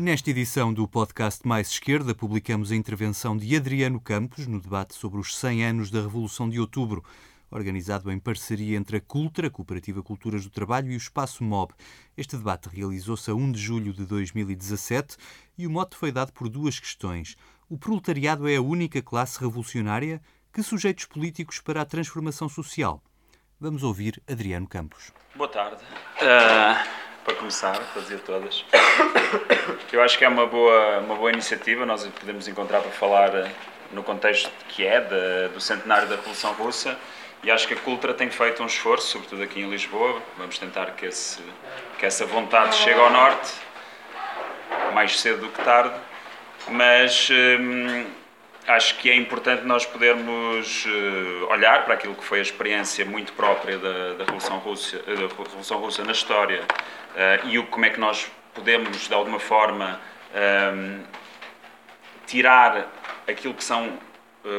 Nesta edição do podcast Mais Esquerda, publicamos a intervenção de Adriano Campos no debate sobre os 100 anos da Revolução de Outubro, organizado em parceria entre a Cultra, Cooperativa Culturas do Trabalho, e o Espaço MOB. Este debate realizou-se a 1 de julho de 2017 e o mote foi dado por duas questões. O proletariado é a única classe revolucionária? Que sujeitos políticos para a transformação social? Vamos ouvir Adriano Campos. Boa tarde. Uh para começar, para dizer todas. Eu acho que é uma boa, uma boa iniciativa, nós podemos encontrar para falar eh, no contexto que é de, do centenário da Revolução Russa. E acho que a Cultura tem feito um esforço, sobretudo aqui em Lisboa, vamos tentar que, esse, que essa vontade chegue ao Norte, mais cedo do que tarde, mas hum, acho que é importante nós podermos uh, olhar para aquilo que foi a experiência muito própria da, da, Revolução, Russa, da Revolução Russa na história uh, e o, como é que nós podemos, de alguma forma, um, tirar aquilo que são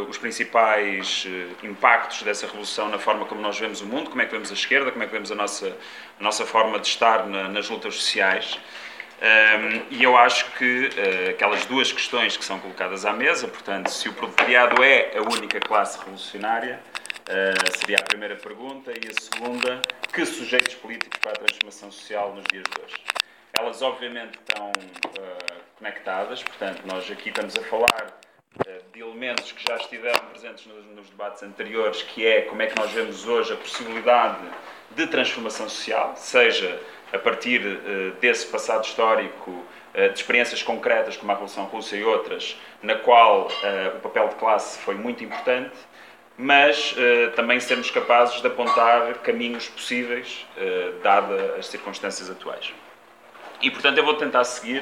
os principais impactos dessa revolução na forma como nós vemos o mundo, como é que vemos a esquerda, como é que vemos a nossa, a nossa forma de estar na, nas lutas sociais. Um, e eu acho que uh, aquelas duas questões que são colocadas à mesa, portanto, se o proletariado é a única classe revolucionária, uh, seria a primeira pergunta, e a segunda, que sujeitos políticos para a transformação social nos dias de hoje? Elas, obviamente, estão uh, conectadas, portanto, nós aqui estamos a falar de elementos que já estiveram presentes nos, nos, debates anteriores, que é como é que nós vemos hoje a possibilidade de transformação social, seja a partir uh, desse passado histórico, uh, de experiências concretas como a Revolução Russa e outras, na qual uh, o papel de classe foi muito importante, mas também sermos capazes de apontar caminhos possíveis, dadas as circunstâncias atuais. E, portanto, eu vou tentar seguir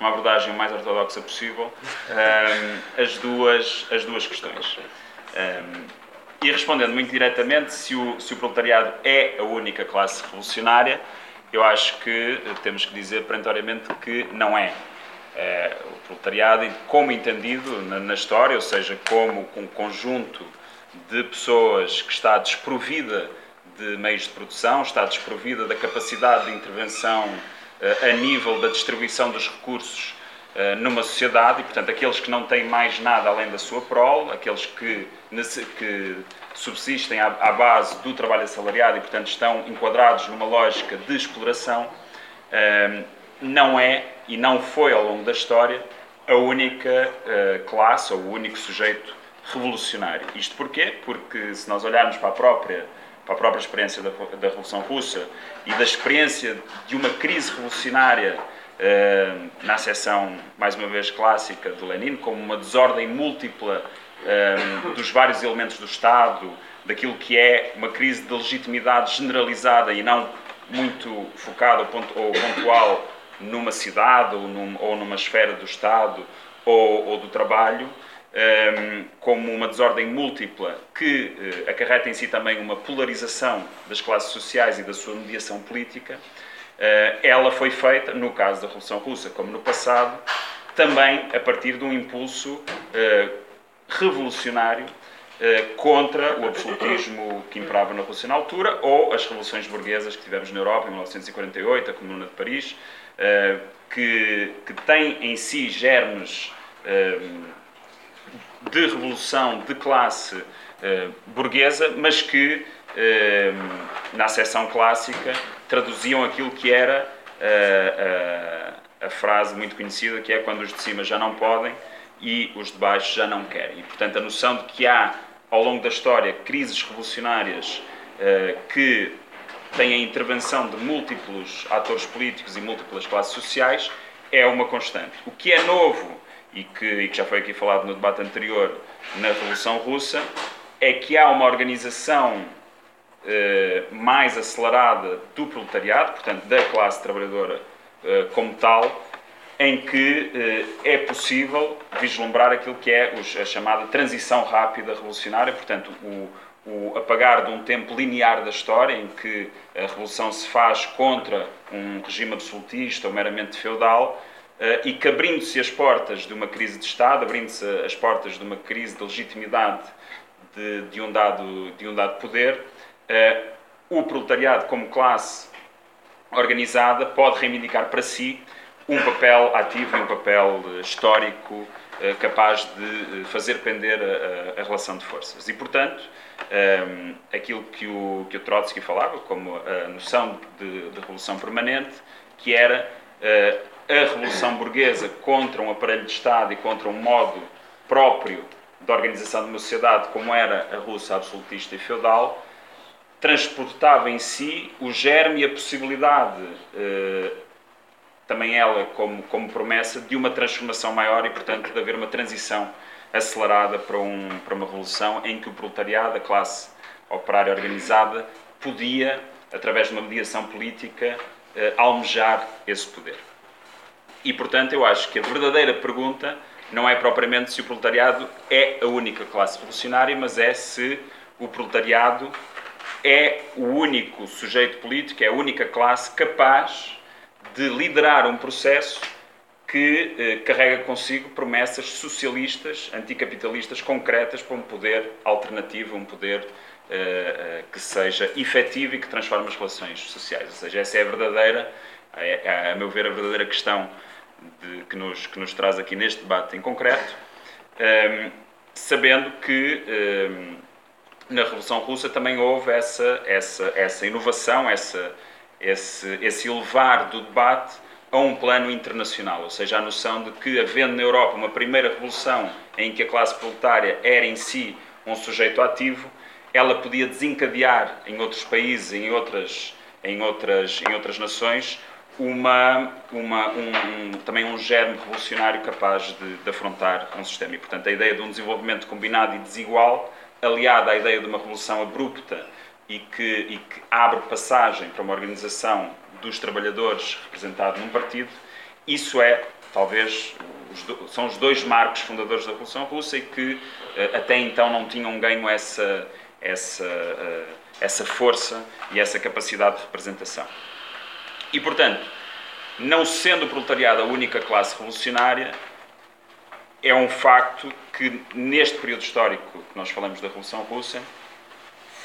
uma abordagem o mais ortodoxa possível um, as, duas, as duas questões. Um, e respondendo muito diretamente, se o, se o proletariado é a única classe revolucionária, eu acho que temos que dizer perentoriamente que não é. é o proletariado, como entendido na, na, história, ou seja, como um conjunto de pessoas que está desprovida de meios de produção, está desprovida da capacidade de intervenção eh, a nível da distribuição dos recursos eh, numa sociedade e, portanto, aqueles que não têm mais nada além da sua prole, aqueles que, que subsistem à, à, base do trabalho assalariado e, portanto, estão enquadrados numa lógica de exploração, eh, não é e não foi ao longo da história a única classe ou o único sujeito revolucionário. Isto porquê? Porque se nós olharmos para a própria para a própria experiência da, da Revolução Russa e da experiência de uma crise revolucionária uh, na acessão, mais uma vez, clássica de Lenin, como uma desordem múltipla uh, dos vários elementos do Estado, daquilo que é uma crise de legitimidade generalizada e não muito focada ou, ou pontual numa cidade ou, num, ou, numa esfera do Estado ou, ou do trabalho, como uma desordem múltipla que uh, acarreta em si também uma polarização das classes sociais e da sua mediação política, uh, ela foi feita, no caso da Revolução Russa, como no passado, também a partir de um impulso uh, revolucionário contra o absolutismo que imperava na Rússia na altura ou as revoluções burguesas que tivemos na Europa em 1948, a Comuna de Paris, que, que tem em si germes de revolução de classe uh, burguesa, mas que, uh, na acessão clássica, traduziam aquilo que era uh, a frase muito conhecida, que é quando os de cima já não podem e os de baixo já não querem. E, portanto, a noção de que há, ao longo da história, crises revolucionárias que têm a intervenção de múltiplos atores políticos e múltiplas classes sociais é uma constante. O que é novo e que, e que já foi aqui falado no debate anterior na Revolução Russa, é que há uma organização eh, mais acelerada do proletariado, portanto, da classe trabalhadora eh, como tal, em que eh, é possível vislumbrar aquilo que é os, a chamada transição rápida revolucionária, portanto, o, o apagar de um tempo linear da história, em que a revolução se faz contra um regime absolutista ou meramente feudal, e que abrindo-se as portas de uma crise de Estado, abrindo-se as portas de uma crise de legitimidade de, de, um, dado, de um dado poder, uh, o proletariado como classe organizada pode reivindicar para si um papel ativo e um papel histórico capaz de fazer pender a, a, relação de forças. E, portanto, aquilo que o, que o Trotsky falava, como a noção de, de revolução permanente, que era a revolução burguesa contra um aparelho de Estado e contra um modo próprio de organização de uma sociedade, como era a Rússia absolutista e feudal, transportava em si o germe e a possibilidade, uh, também ela como, como promessa, de uma transformação maior e, portanto, de haver uma transição acelerada para, um, para uma revolução em que o proletariado, a classe operária organizada, podia, através de uma mediação política, eh, almejar esse poder. E, portanto, eu acho que a verdadeira pergunta não é propriamente se o proletariado é a única classe revolucionária, mas é se o proletariado é o único sujeito político, é a única classe capaz de liderar um processo que eh, carrega consigo promessas socialistas, anticapitalistas concretas para um poder alternativo, um poder eh, eh, que seja efetivo e que transforme as relações sociais. Ou seja, essa é a verdadeira, é, é, a meu ver, a verdadeira questão de, que, nos, que nos traz aqui neste debate em concreto, ehm, sabendo que ehm, na Revolução Russa também houve essa, essa, essa inovação, essa, esse, esse elevar do debate a um plano internacional, ou seja, a noção de que, havendo na Europa uma primeira revolução em que a classe proletária era em si um sujeito ativo, ela podia desencadear em outros países, em outras, em outras, em outras nações, uma, uma, um, um, também um germe revolucionário capaz de, de, afrontar um sistema. E, portanto, a ideia de um desenvolvimento combinado e desigual, aliada à ideia de uma revolução abrupta e que, e que abre passagem para uma organização dos trabalhadores representado num partido, isso é, talvez, os são os dois marcos fundadores da Revolução Russa e que eh, até então não tinham ganho essa, essa, eh, essa força e essa capacidade de representação. E, portanto, não sendo o proletariado a única classe revolucionária, é um facto que, neste período histórico que nós falamos da Revolução Russa,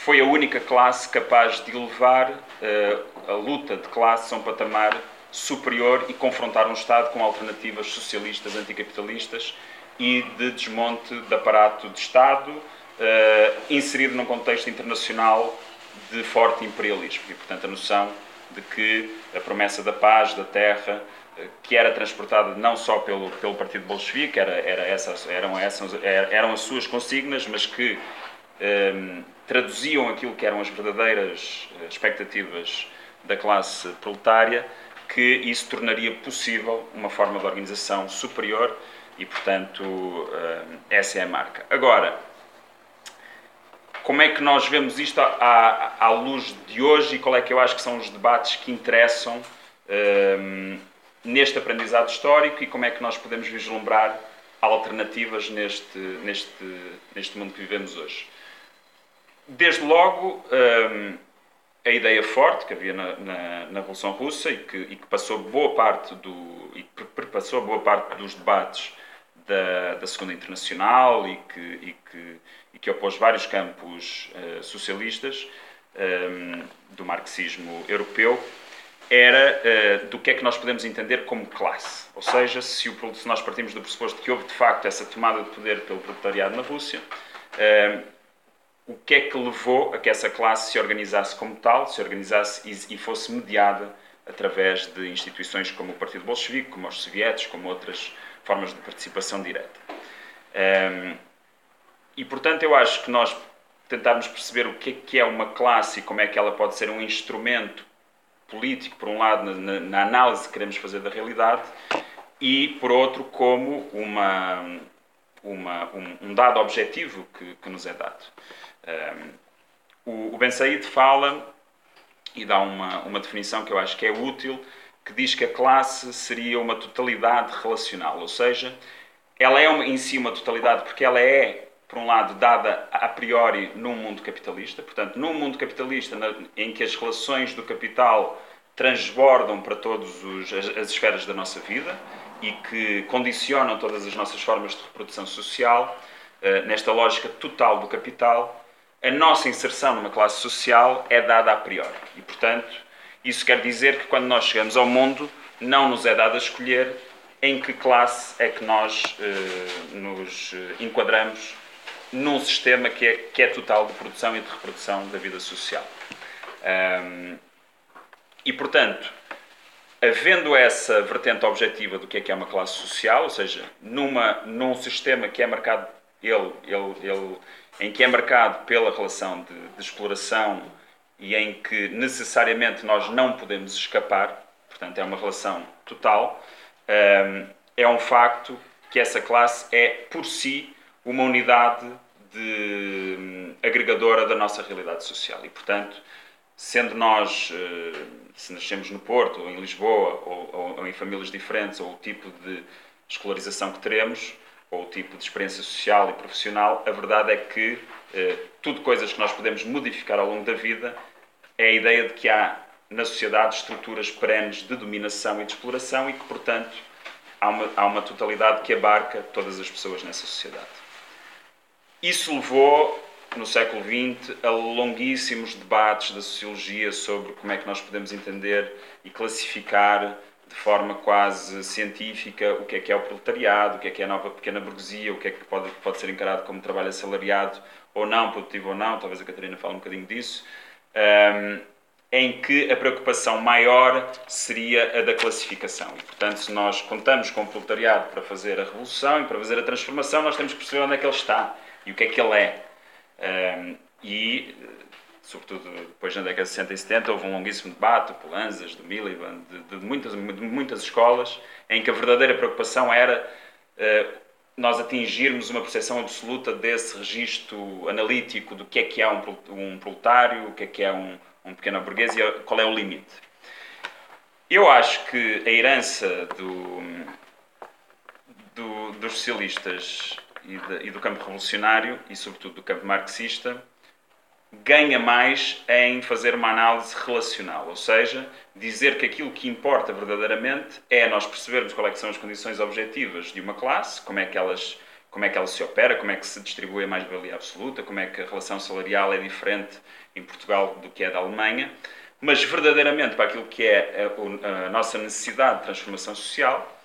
foi a única classe capaz de elevar uh, a luta de classes a um patamar superior e confrontar um Estado com alternativas socialistas, anticapitalistas e de desmonte de aparato de Estado, uh, inserido num contexto internacional de forte imperialismo. E, portanto, a noção de que a promessa da paz, da terra, uh, que era transportada não só pelo, pelo Partido Bolchevique, era, era essas, eram, essas, eram as suas consignas, mas que um, traduziam aquilo que eram as verdadeiras eh, expectativas da classe proletária, que isso tornaria possível uma forma de organização superior e, portanto, hum, essa é a marca. Agora, como é que nós vemos isto à, à, luz de hoje e qual é que eu acho que são os debates que interessam um, neste aprendizado histórico e como é que nós podemos vislumbrar alternativas neste, neste, neste mundo que vivemos hoje? Desde logo, um, a ideia forte que havia na, na, na Revolução Russa e que, e que, passou boa parte do e perpassou boa parte dos debates da, da Segunda Internacional e que, e que, e que opôs vários campos uh, socialistas um, do marxismo europeu era uh, do que é que nós podemos entender como classe. Ou seja, se, o, se nós partimos do pressuposto que houve de facto essa tomada de poder pelo proletariado na Rússia, uh, o que é que levou a que essa classe se organizasse como tal, se organizasse e, e fosse mediada através de instituições como o Partido Bolchevique, como os soviéticos, como outras formas de participação direta. Um, e, portanto, eu acho que nós tentarmos perceber o que é, que é uma classe e como é que ela pode ser um instrumento político, por um lado, na, na análise que queremos fazer da realidade, e, por outro, como uma, uma, um, um dado objetivo que, que nos é dado. Um, o, Ben Said fala e dá uma, uma definição que eu acho que é útil, que diz que a classe seria uma totalidade relacional, ou seja, ela é uma, em si uma totalidade porque ela é, por um lado, dada a priori num mundo capitalista, portanto, num mundo capitalista na, em que as relações do capital transbordam para todas as, as esferas da nossa vida e que condicionam todas as nossas formas de reprodução social, uh, nesta lógica total do capital, a nossa inserção numa classe social é dada a priori. E, portanto, isso quer dizer que quando nós chegamos ao mundo, não nos é dado a escolher em que classe é que nós uh, nos enquadramos num sistema que é, que é total de produção e de reprodução da vida social. Um, e, portanto, havendo essa vertente objetiva do que é que é uma classe social, ou seja, numa, num sistema que é marcado, ele, ele, ele, em que é marcado pela relação de, de exploração e em que necessariamente nós não podemos escapar, portanto é uma relação total, um, é um facto que essa classe é, por si, uma unidade de, um, agregadora da nossa realidade social. E, portanto, sendo nós, uh, se nascemos no Porto, ou em Lisboa, ou, ou, ou, em famílias diferentes, ou o tipo de escolarização que teremos, ou o tipo de experiência social e profissional, a verdade é que uh, tudo coisas que nós podemos modificar ao longo da vida é a ideia de que há na sociedade estruturas perenes de dominação e de exploração e que, portanto, há uma, há uma totalidade que abarca todas as pessoas nessa sociedade. Isso levou, no século XX, a longuíssimos debates da sociologia sobre como é que nós podemos entender e classificar de forma quase científica o que é que é o proletariado, o que é que é a nova pequena burguesia, o que é que pode, pode ser encarado como trabalho assalariado ou não, produtivo ou não, talvez a Catarina fale um bocadinho disso. Um, em que a preocupação maior seria a da classificação. E, portanto, se nós contamos com o proletariado para fazer a revolução e para fazer a transformação, nós temos que perceber onde é que ele está e o que é que ele é. Um, e, sobretudo depois na década de 60 e 70, houve um longuíssimo debate, Lanzas, do Miliband, de, de, muitas, de muitas escolas, em que a verdadeira preocupação era uh, nós atingirmos uma percepção absoluta desse registro analítico do que é que é um, um proletário, o que é que é um, um pequeno burguês e qual é o limite. Eu acho que a herança do, do, dos socialistas e, de, e do campo revolucionário, e sobretudo do campo marxista, ganha mais em fazer uma análise relacional, ou seja, dizer que aquilo que importa verdadeiramente é nós percebermos quais é são as condições objetivas de uma classe, como é que elas como é que ela se opera, como é que se distribui a mais-valia absoluta, como é que a relação salarial é diferente em Portugal do que é da Alemanha, mas verdadeiramente para aquilo que é a, a nossa necessidade de transformação social,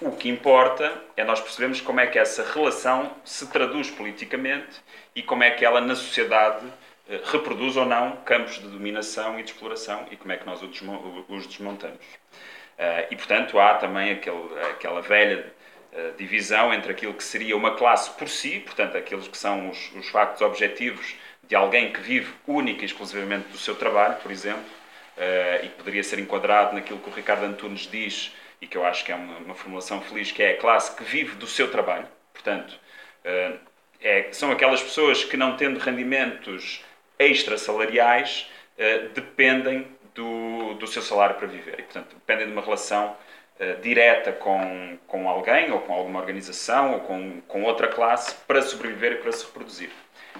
o que importa é nós percebermos como é que essa relação se traduz politicamente e como é que ela na sociedade eh, reproduz ou não campos de dominação e de exploração e como é que nós os desmontamos. Eh, e, portanto, há também aquele, aquela velha eh, divisão entre aquilo que seria uma classe por si, portanto, aqueles que são os, os factos objetivos de alguém que vive única e exclusivamente do seu trabalho, por exemplo, e que poderia ser enquadrado naquilo que o Ricardo Antunes diz, e que eu acho que é uma, uma formulação feliz, que é a classe que vive do seu trabalho. Portanto, é, são aquelas pessoas que, não tendo rendimentos extrasalariais uh, dependem do, do seu salário para viver. E, portanto, dependem de uma relação uh, direta com, com alguém, ou com alguma organização, ou com, com outra classe, para sobreviver e para se reproduzir.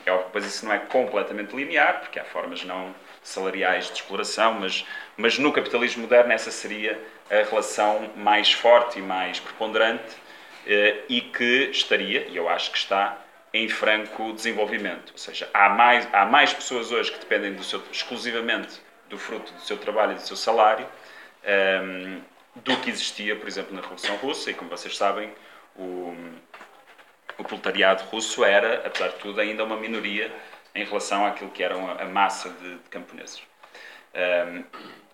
É óbvio que isso não é completamente linear, porque há formas não salariais de exploração, mas, mas no capitalismo moderno essa seria a relação mais forte e mais preponderante uh, e que estaria, e eu acho que está, em franco desenvolvimento. Ou seja, há mais, há mais pessoas hoje que dependem do seu, exclusivamente do fruto do seu trabalho e do seu salário ehm, do que existia, por exemplo, na Revolução Russa. E como vocês sabem, o, o proletariado russo era, apesar de tudo, ainda uma minoria em relação àquilo que era a massa de, de camponeses. Um,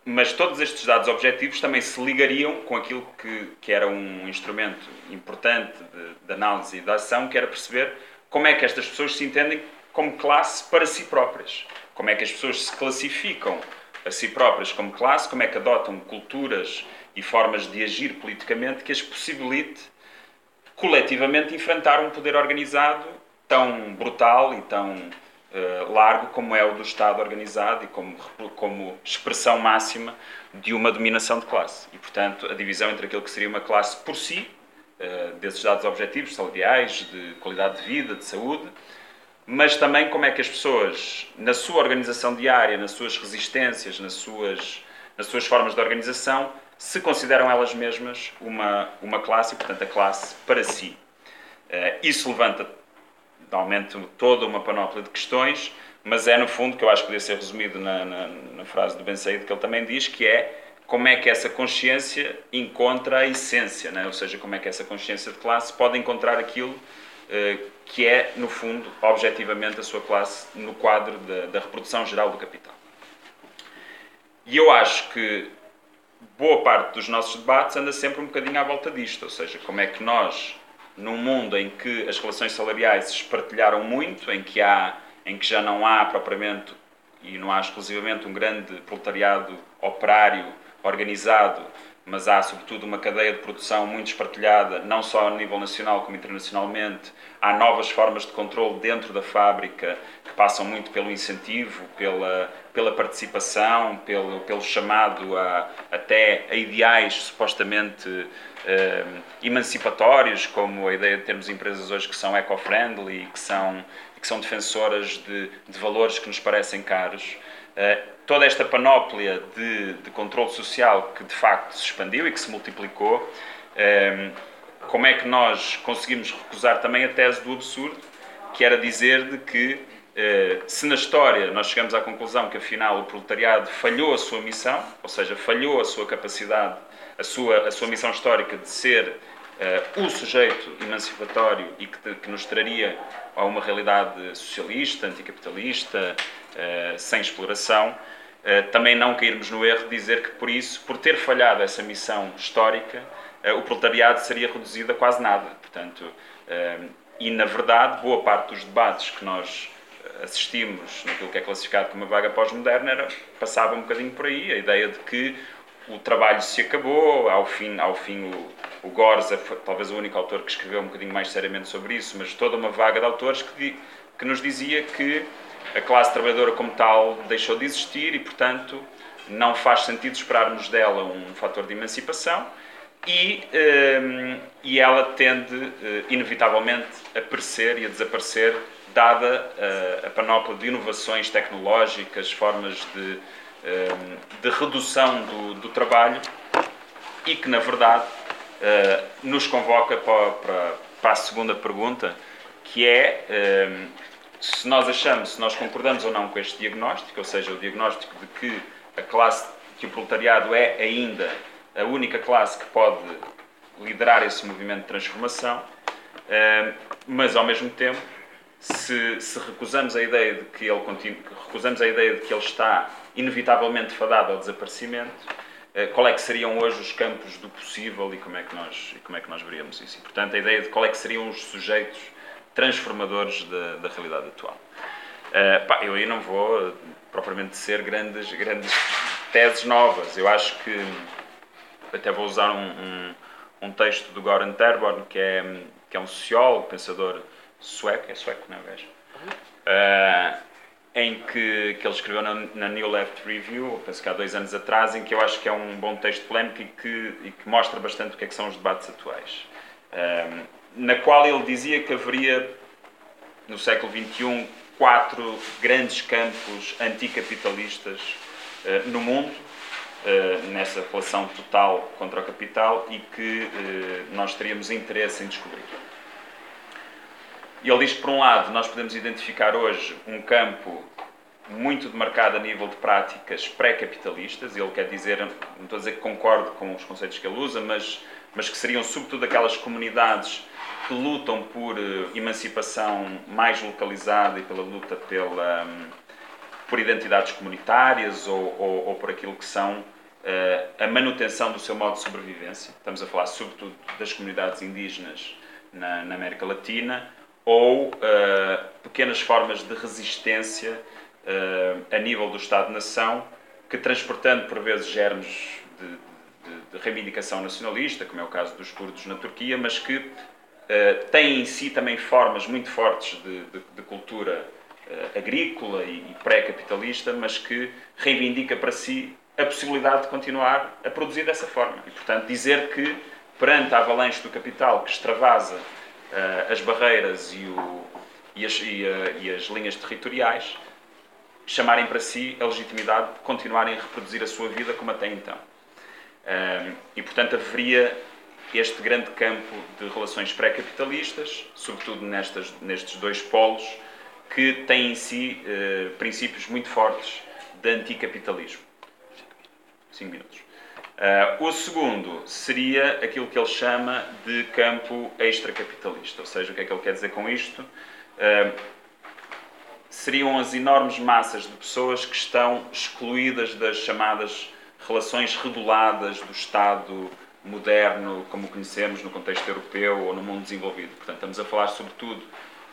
mas todos estes dados objetivos também se ligariam com aquilo que, que era um instrumento importante de, de análise e de ação, que era perceber como é que estas pessoas se entendem como classe para si próprias. Como é que as pessoas se classificam a si próprias como classe, como é que adotam culturas e formas de agir politicamente que as possibilite coletivamente enfrentar um poder organizado tão brutal e tão uh, largo como é o do Estado organizado e como, como expressão máxima de uma dominação de classe. E, portanto, a divisão entre aquilo que seria uma classe por si eh, desses dados objetivos, salariais, de qualidade de vida, de saúde, mas também como é que as pessoas, na sua organização diária, nas suas resistências, nas suas, nas suas formas de organização, se consideram elas mesmas uma, uma classe e, portanto, a classe para si. Uh, isso levanta, normalmente, toda uma panóplia de questões, mas é, no fundo, que eu acho que podia ser resumido na, na, na frase do Ben Said, que ele também diz, que é como é que essa consciência encontra a essência, né? ou seja, como é que essa consciência de classe pode encontrar aquilo uh, que é, no fundo, objetivamente a sua classe no quadro da, da reprodução geral do capital. E eu acho que boa parte dos nossos debates anda sempre um bocadinho à volta disto, ou seja, como é que nós, num mundo em que as relações salariais se espartilharam muito, em que, há, em que já não há propriamente e não há exclusivamente um grande proletariado operário organizado, mas há sobretudo uma cadeia de produção muito espartilhada, não só a nível nacional como internacionalmente. Há novas formas de controle dentro da fábrica que passam muito pelo incentivo, pela, pela participação, pelo, pelo chamado a, até a ideais supostamente eh, emancipatórios, como a ideia de termos empresas hoje que são eco-friendly, que são, que são defensoras de, de valores que nos parecem caros. Eh, toda esta panóplia de, de controle social que de facto se expandiu e que se multiplicou, ehm, como é que nós conseguimos recusar também a tese do absurdo, que era dizer de que eh, se na história nós chegamos à conclusão que afinal o proletariado falhou a sua missão, ou seja, falhou a sua capacidade, a sua, a sua missão histórica de ser uh, o sujeito emancipatório e que, que, nos traria a uma realidade socialista, anticapitalista, sem exploração, uh, também não cairmos no erro de dizer que por isso, por ter falhado essa missão histórica, o proletariado seria reduzido a quase nada. Portanto, e na verdade, boa parte dos debates que nós assistimos naquilo que é classificado como uma vaga pós-moderna passava um bocadinho por aí, a ideia de que o trabalho se acabou, ao fim, ao fim o, o Gorza talvez o único autor que escreveu um bocadinho mais seriamente sobre isso, mas toda uma vaga de autores que, que nos dizia que a classe trabalhadora como tal deixou de existir e, portanto, não faz sentido esperarmos dela um fator de emancipação e, um, ehm, e ela tende, uh, inevitavelmente, a aparecer e a desaparecer, dada uh, a panóplia de inovações tecnológicas, formas de Ehm, de redução do, do trabalho e que, na verdade, eh, nos convoca para, para, para, a segunda pergunta, que é ehm, se nós achamos, se nós concordamos ou não com este diagnóstico, ou seja, o diagnóstico de que a classe, que o proletariado é ainda a única classe que pode liderar esse movimento de transformação, ehm, mas ao mesmo tempo, se, se recusamos a ideia de que ele continua, recusamos a ideia de que ele está inevitavelmente fadado ao desaparecimento, eh, qual é que seriam hoje os campos do possível e como é que nós, como é que nós veríamos isso. E, portanto, a ideia de qual é que seriam os sujeitos transformadores da, da realidade atual. Uh, pá, eu aí não vou propriamente ser grandes, grandes teses novas. Eu acho que até vou usar um, um, um texto do Goran Terborn, que é, que é um sociólogo, pensador sueco, é sueco, não é? Uh, em que, que ele escreveu na, na, New Left Review, penso que há dois anos atrás, em que eu acho que é um bom texto polémico e que, e que mostra bastante o que, é que são os debates atuais. Um, na qual ele dizia que haveria, no século XXI, quatro grandes campos anticapitalistas uh, no mundo, uh, nessa relação total contra o capital, e que uh, nós teríamos interesse em descobrir. Ele diz que, por um lado, nós podemos identificar hoje um campo muito demarcado a nível de práticas pré-capitalistas, ele quer dizer, não estou a dizer que concordo com os conceitos que ele usa, mas, mas que seriam sobretudo aquelas comunidades que lutam por uh, emancipação mais localizada e pela luta pela, um, por identidades comunitárias ou, ou, ou, por aquilo que são uh, a manutenção do seu modo de sobrevivência. Estamos a falar sobretudo das comunidades indígenas na, na América Latina ou uh, pequenas formas de resistência uh, a nível do Estado-nação, que transportando por vezes germes de, de, de, reivindicação nacionalista, como é o caso dos curdos na Turquia, mas que uh, têm em si também formas muito fortes de, de cultura agrícola e, e pré-capitalista, mas que reivindica para si a possibilidade de continuar a produzir dessa forma. E, portanto, dizer que perante a avalanche do capital que extravasa uh, as barreiras e, o, e, as, e, uh, e, as, linhas territoriais chamarem para si a legitimidade de continuarem a reproduzir a sua vida como até então. Uh, e, portanto, haveria este grande campo de relações pré-capitalistas, sobretudo nestas, nestes dois polos, que têm em si princípios muito fortes de anticapitalismo. Cinco minutos. Uh, o segundo seria aquilo que ele chama de campo extracapitalista, ou seja, o que é que ele quer dizer com isto? Uh, seriam as enormes massas de pessoas que estão excluídas das chamadas relações reguladas do Estado moderno, como o conhecemos no contexto europeu ou no mundo desenvolvido. Portanto, estamos a falar sobretudo,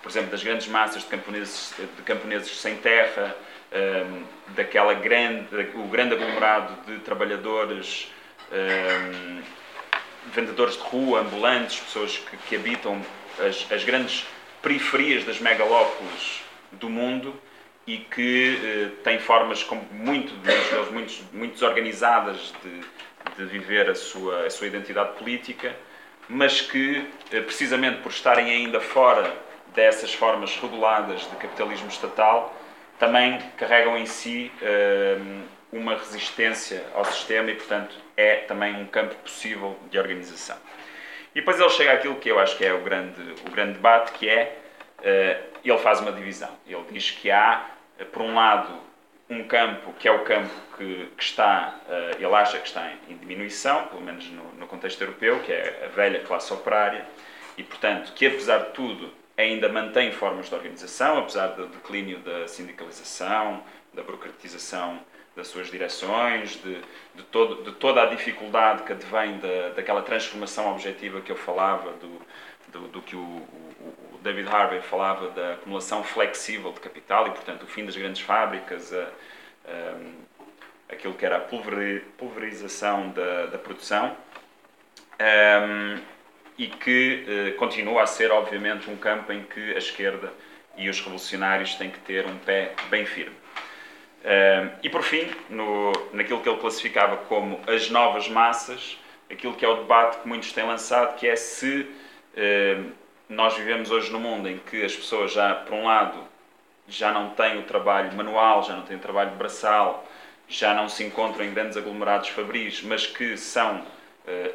por exemplo, das grandes massas de camponeses, de camponeses sem terra, um, daquela grande, o grande aglomerado de trabalhadores, um, vendedores de rua, ambulantes, pessoas que, que habitam as, as, grandes periferias das megalópolis do mundo e que uh, têm formas muito, muitos muito, muito desorganizadas de, de viver a sua, a sua identidade política, mas que, uh, precisamente por estarem ainda fora dessas formas reguladas de capitalismo estatal, também carregam em si uh, uma resistência ao sistema e, portanto, é também um campo possível de organização. E depois ele chega àquilo que eu acho que é o grande, o grande debate, que é, uh, ele faz uma divisão. Ele diz que há, por um lado, um campo que é o campo que, que está, uh, ele acha que está em, em diminuição, pelo menos no, no, contexto europeu, que é a velha classe operária, e, portanto, que apesar de tudo ainda mantém formas de organização, apesar do declínio da sindicalização, da burocratização das suas direções, de, de, todo, de toda a dificuldade que advém da, daquela transformação objetiva que eu falava, do, do, do que o, o, David Harvey falava da acumulação flexível de capital e, portanto, o fim das grandes fábricas, a, a, aquilo que era a pulverização da, da produção. E que eh, continua a ser, obviamente, um campo em que a esquerda e os revolucionários têm que ter um pé bem firme. E por fim, no, naquilo que ele classificava como as novas massas, aquilo que é o debate que muitos têm lançado, que é se nós vivemos hoje num mundo em que as pessoas já, por um lado, já não têm o trabalho manual, já não têm o trabalho braçal, já não se encontram em grandes aglomerados fabris, mas que são uh,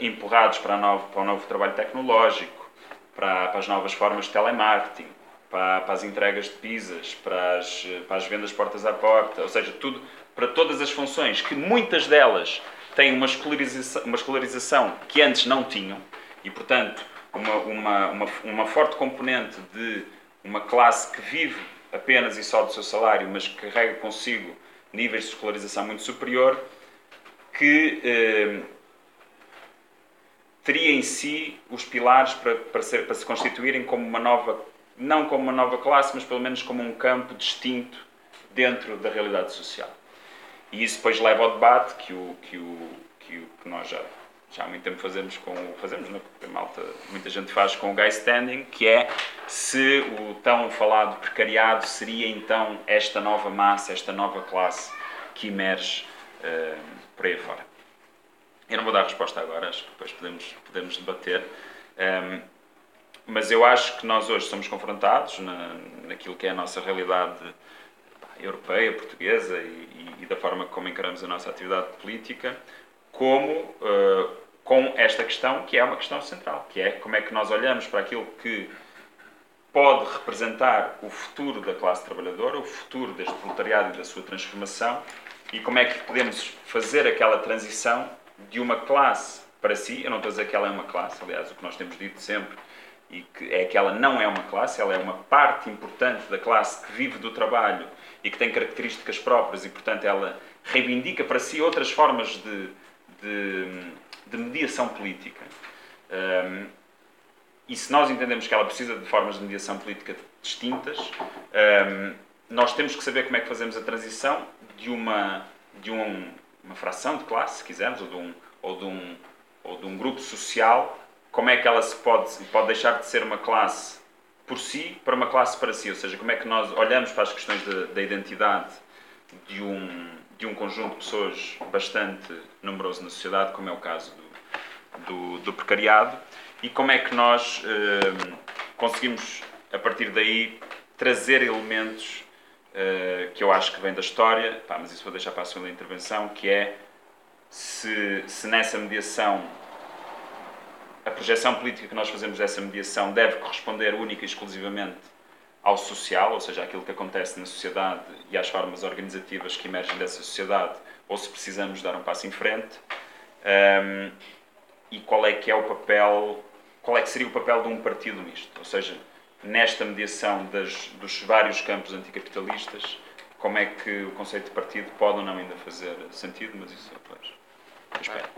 empurrados para, novo, para o novo trabalho tecnológico, para, para as novas formas de telemarketing, para, para, as entregas de pizzas, para as, para as vendas portas a porta, ou seja, tudo para todas as funções que muitas delas têm uma escolarização, uma escolarização que antes não tinham e, portanto, uma, uma, uma, uma forte componente de uma classe que vive apenas e só do seu salário, mas que carrega consigo níveis de escolarização muito superior, que eh, teria em si os pilares para, para, ser, para se constituírem como uma nova, não como uma nova classe, mas pelo menos como um campo distinto dentro da realidade social. E isso depois leva ao debate que, o, que, o, que, o, que nós já, já há muito tempo fazemos com fazemos, não? É? porque malta, muita gente faz com o guy standing, que é se o tão falado precariado seria então esta nova massa, esta nova classe que emerge uh, por aí fora. Eu não vou dar resposta agora, acho que depois podemos, podemos debater. Um, mas eu acho que nós hoje somos confrontados na, naquilo que é a nossa realidade europeia, portuguesa e, e, e, da forma como encaramos a nossa atividade política, como uh, com esta questão que é uma questão central, que é como é que nós olhamos para aquilo que pode representar o futuro da classe trabalhadora, o futuro deste proletariado e da sua transformação, e como é que podemos fazer aquela transição de uma classe para si, eu não estou a dizer que ela é uma classe, aliás, o que nós temos dito sempre, e que é que ela não é uma classe, ela é uma parte importante da classe que vive do trabalho e que tem características próprias e, portanto, ela reivindica para si outras formas de, de, de mediação política. Um, e se nós entendemos que ela precisa de formas de mediação política distintas, um, nós temos que saber como é que fazemos a transição de uma, de um, uma fração de classe, se quisermos, ou de um, ou de um, ou de um grupo social, como é que ela se pode, pode deixar de ser uma classe por si para uma classe para si? Ou seja, como é que nós olhamos para as questões da, identidade de um, de um conjunto de pessoas bastante numeroso na sociedade, como é o caso do, do, do precariado, e como é que nós eh, conseguimos, a partir daí, trazer elementos uh, que eu acho que vem da história, pá, mas isso vou deixar para a segunda intervenção, que é se, se nessa mediação a projeção política que nós fazemos dessa mediação deve corresponder única e exclusivamente ao social, ou seja, àquilo que acontece na sociedade e às formas organizativas que emergem dessa sociedade, ou se precisamos dar um passo em frente. Um, e qual é que é o papel, qual é que seria o papel de um partido misto? Ou seja, nesta mediação das, dos vários campos anticapitalistas, como é que o conceito de partido pode ou não ainda fazer sentido, mas isso depois. Espero.